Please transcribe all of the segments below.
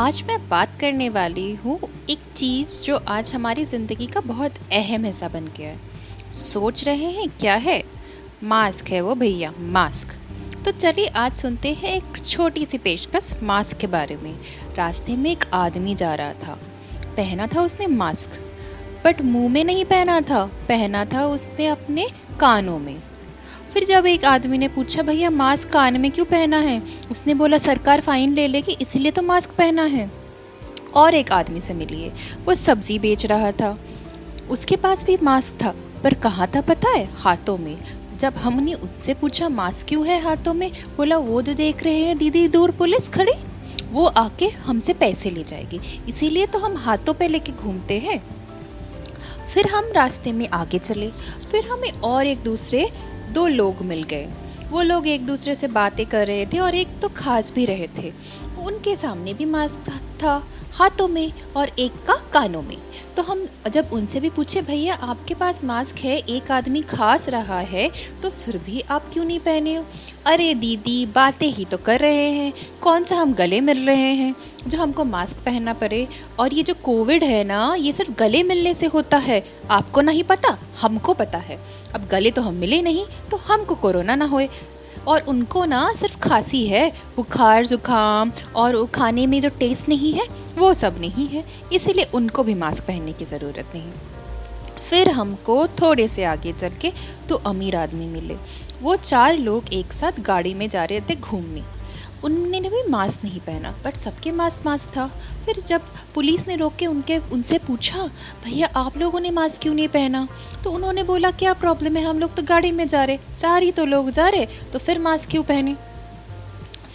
आज मैं बात करने वाली हूँ एक चीज़ जो आज हमारी ज़िंदगी का बहुत अहम हिस्सा बन गया है। सोच रहे हैं, क्या है? मास्क है वो भैया, मास्क। तो चलिए आज सुनते हैं एक छोटी सी पेशकश मास्क के बारे में। रास्ते में एक आदमी जा रहा था। पहना था उसने मास्क, बट मुँह में नहीं पहना था। पहना था उसने अपने कानों में। फिर जब एक आदमी ने पूछा, भैया मास्क कान में क्यों पहना है? उसने बोला, सरकार फाइन ले लेगी, इसलिए तो मास्क पहना है। और एक आदमी से मिलिए, वो सब्ज़ी बेच रहा था। उसके पास भी मास्क था, पर कहाँ था पता है? हाथों में। जब हमने उससे पूछा मास्क क्यों है हाथों में? बोला, वो जो देख रहे हैं, दीदी, दूर पुलिस खड़ी। वो आके हमसे पैसे ले जाएगी। इसीलिए तो हम हाथों पे लेके घूमते हैं। फिर हम रास्ते में आगे चले। फिर हमें और एक दूसरे, दो लोग मिल गए। वो लोग एक दूसरे से बातें कर रहे थे और एक तो खास भी रहे थे। उनके सामने भी मास्क था हाथों में और एक का कानों में। तो हम जब उनसे भी पूछे, भैया, आपके पास मास्क है, एक आदमी खास रहा है तो फिर भी आप क्यों नहीं पहने हो? अरे दीदी, बातें ही तो कर रहे हैं। कौन सा हम गले मिल रहे हैं? जो हमको मास्क पहनना पड़े। और ये जो कोविड है ना, ये सिर्फ़ गले मिलने से होता है। आपको नहीं पता, हमको पता है। अब गले तो हम मिले नहीं तो हमको कोरोना ना होए। और उनको ना सिर्फ़ खांसी है, बुखार, ज़ुकाम, और खाने में जो टेस्ट नहीं है वो सब नहीं है, इसीलिए उनको भी मास्क पहनने की ज़रूरत नहीं। फिर हमको थोड़े से आगे चल के तो अमीर आदमी मिले। वो चार लोग एक साथ गाड़ी में जा रहे थे घूमने। उनने भी मास्क नहीं पहना बट सबके मास्क मास्क था। फिर जब पुलिस ने रोक के उनके, उनसे पूछा, भैया, आप लोगों ने मास्क क्यों नहीं पहना? तो उन्होंने बोला, क्या प्रॉब्लम है? हम लोग तो गाड़ी में जा रहे। चार ही तो लोग जा रहे तो फिर मास्क क्यों पहने?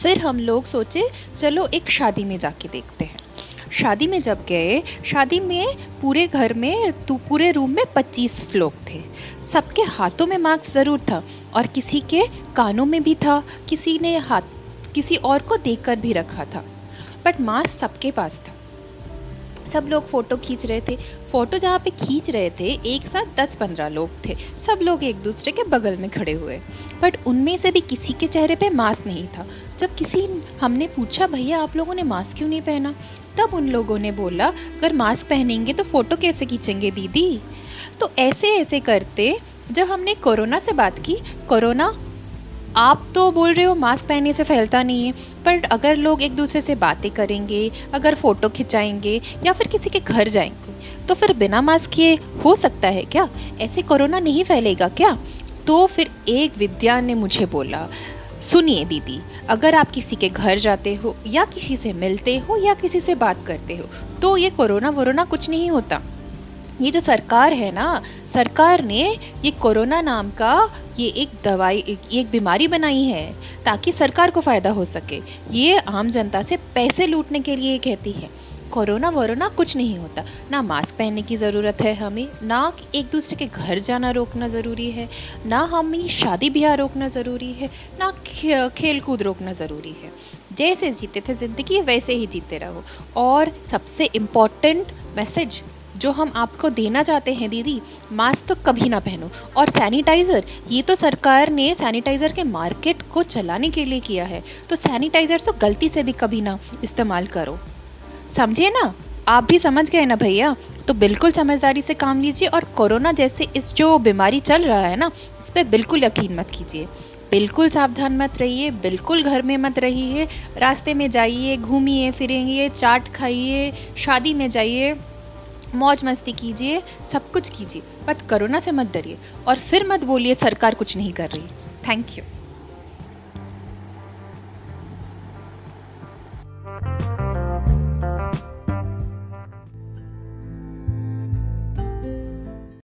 फिर हम लोग सोचे, चलो एक शादी में जाके देखते हैं। शादी में जब गए, शादी में पूरे घर में तो पूरे रूम में 25 लोग थे। सबके हाथों में मास्क ज़रूर था और किसी के कानों में भी था, किसी ने हाथ, किसी और को देखकर भी रखा था। बट मास्क सबके पास था। सब लोग फ़ोटो खींच रहे थे। फ़ोटो जहाँ पे खींच रहे थे, एक साथ दस पंद्रह लोग थे। सब लोग एक दूसरे के बगल में खड़े हुए। बट उनमें से भी किसी के चेहरे पे मास्क नहीं था। जब किसी हमने पूछा, भैया, आप लोगों ने मास्क क्यों नहीं पहना? तब उन लोगों ने बोला, अगर मास्क पहनेंगे तो फ़ोटो कैसे खींचेंगे दीदी? तो ऐसे ऐसे करते, जब हमने कोरोना से बात की, कोरोना आप तो बोल रहे हो मास्क पहनने से फैलता नहीं है, पर अगर लोग एक दूसरे से बातें करेंगे, अगर फ़ोटो खिंचाएँगे या फिर किसी के घर जाएँगे तो फिर बिना मास्क किए हो सकता है क्या? ऐसे कोरोना नहीं फैलेगा क्या? तो फिर एक विद्या ने मुझे बोला, सुनिए दीदी, अगर आप किसी के घर जाते हो या किसी से मिलते हो या किसी से बात करते हो तो ये कोरोना वोरोना कुछ नहीं होता। ये जो सरकार है ना, सरकार ने ये कोरोना नाम का ये एक दवाई, ये एक बीमारी बनाई है ताकि सरकार को फ़ायदा हो सके। ये आम जनता से पैसे लूटने के लिए कहती है। कोरोना वोरोना कुछ नहीं होता। ना मास्क पहनने की ज़रूरत है हमें, ना एक दूसरे के घर जाना रोकना ज़रूरी है, ना हमें शादी ब्याह रोकना ज़रूरी है, ना खेल कूद रोकना ज़रूरी है। जैसे जीते थे ज़िंदगी, वैसे ही जीते रहो। और सबसे इंपॉर्टेंट मैसेज जो हम आपको देना चाहते हैं, दीदी, मास्क तो कभी ना पहनो। और सैनिटाइज़र, ये तो सरकार ने सैनिटाइज़र के मार्केट को चलाने के लिए किया है। तो सैनिटाइज़र तो गलती से भी कभी ना इस्तेमाल करो। समझिए ना? आप भी समझ गए ना भैया? तो बिल्कुल समझदारी से काम लीजिए और कोरोना जैसे इस जो बीमारी चल रहा है ना, इस पर बिल्कुल यकीन मत कीजिए। बिल्कुल सावधान मत रहिए, बिल्कुल घर में मत रहिए, रास्ते में जाइए, घूमिए, फिरेंगे, चाट खाइए, शादी में जाइए। मौज मस्ती कीजिए, सब कुछ कीजिए, बट कोरोना से मत डरिए और फिर मत बोलिए, सरकार कुछ नहीं कर रही। Thank you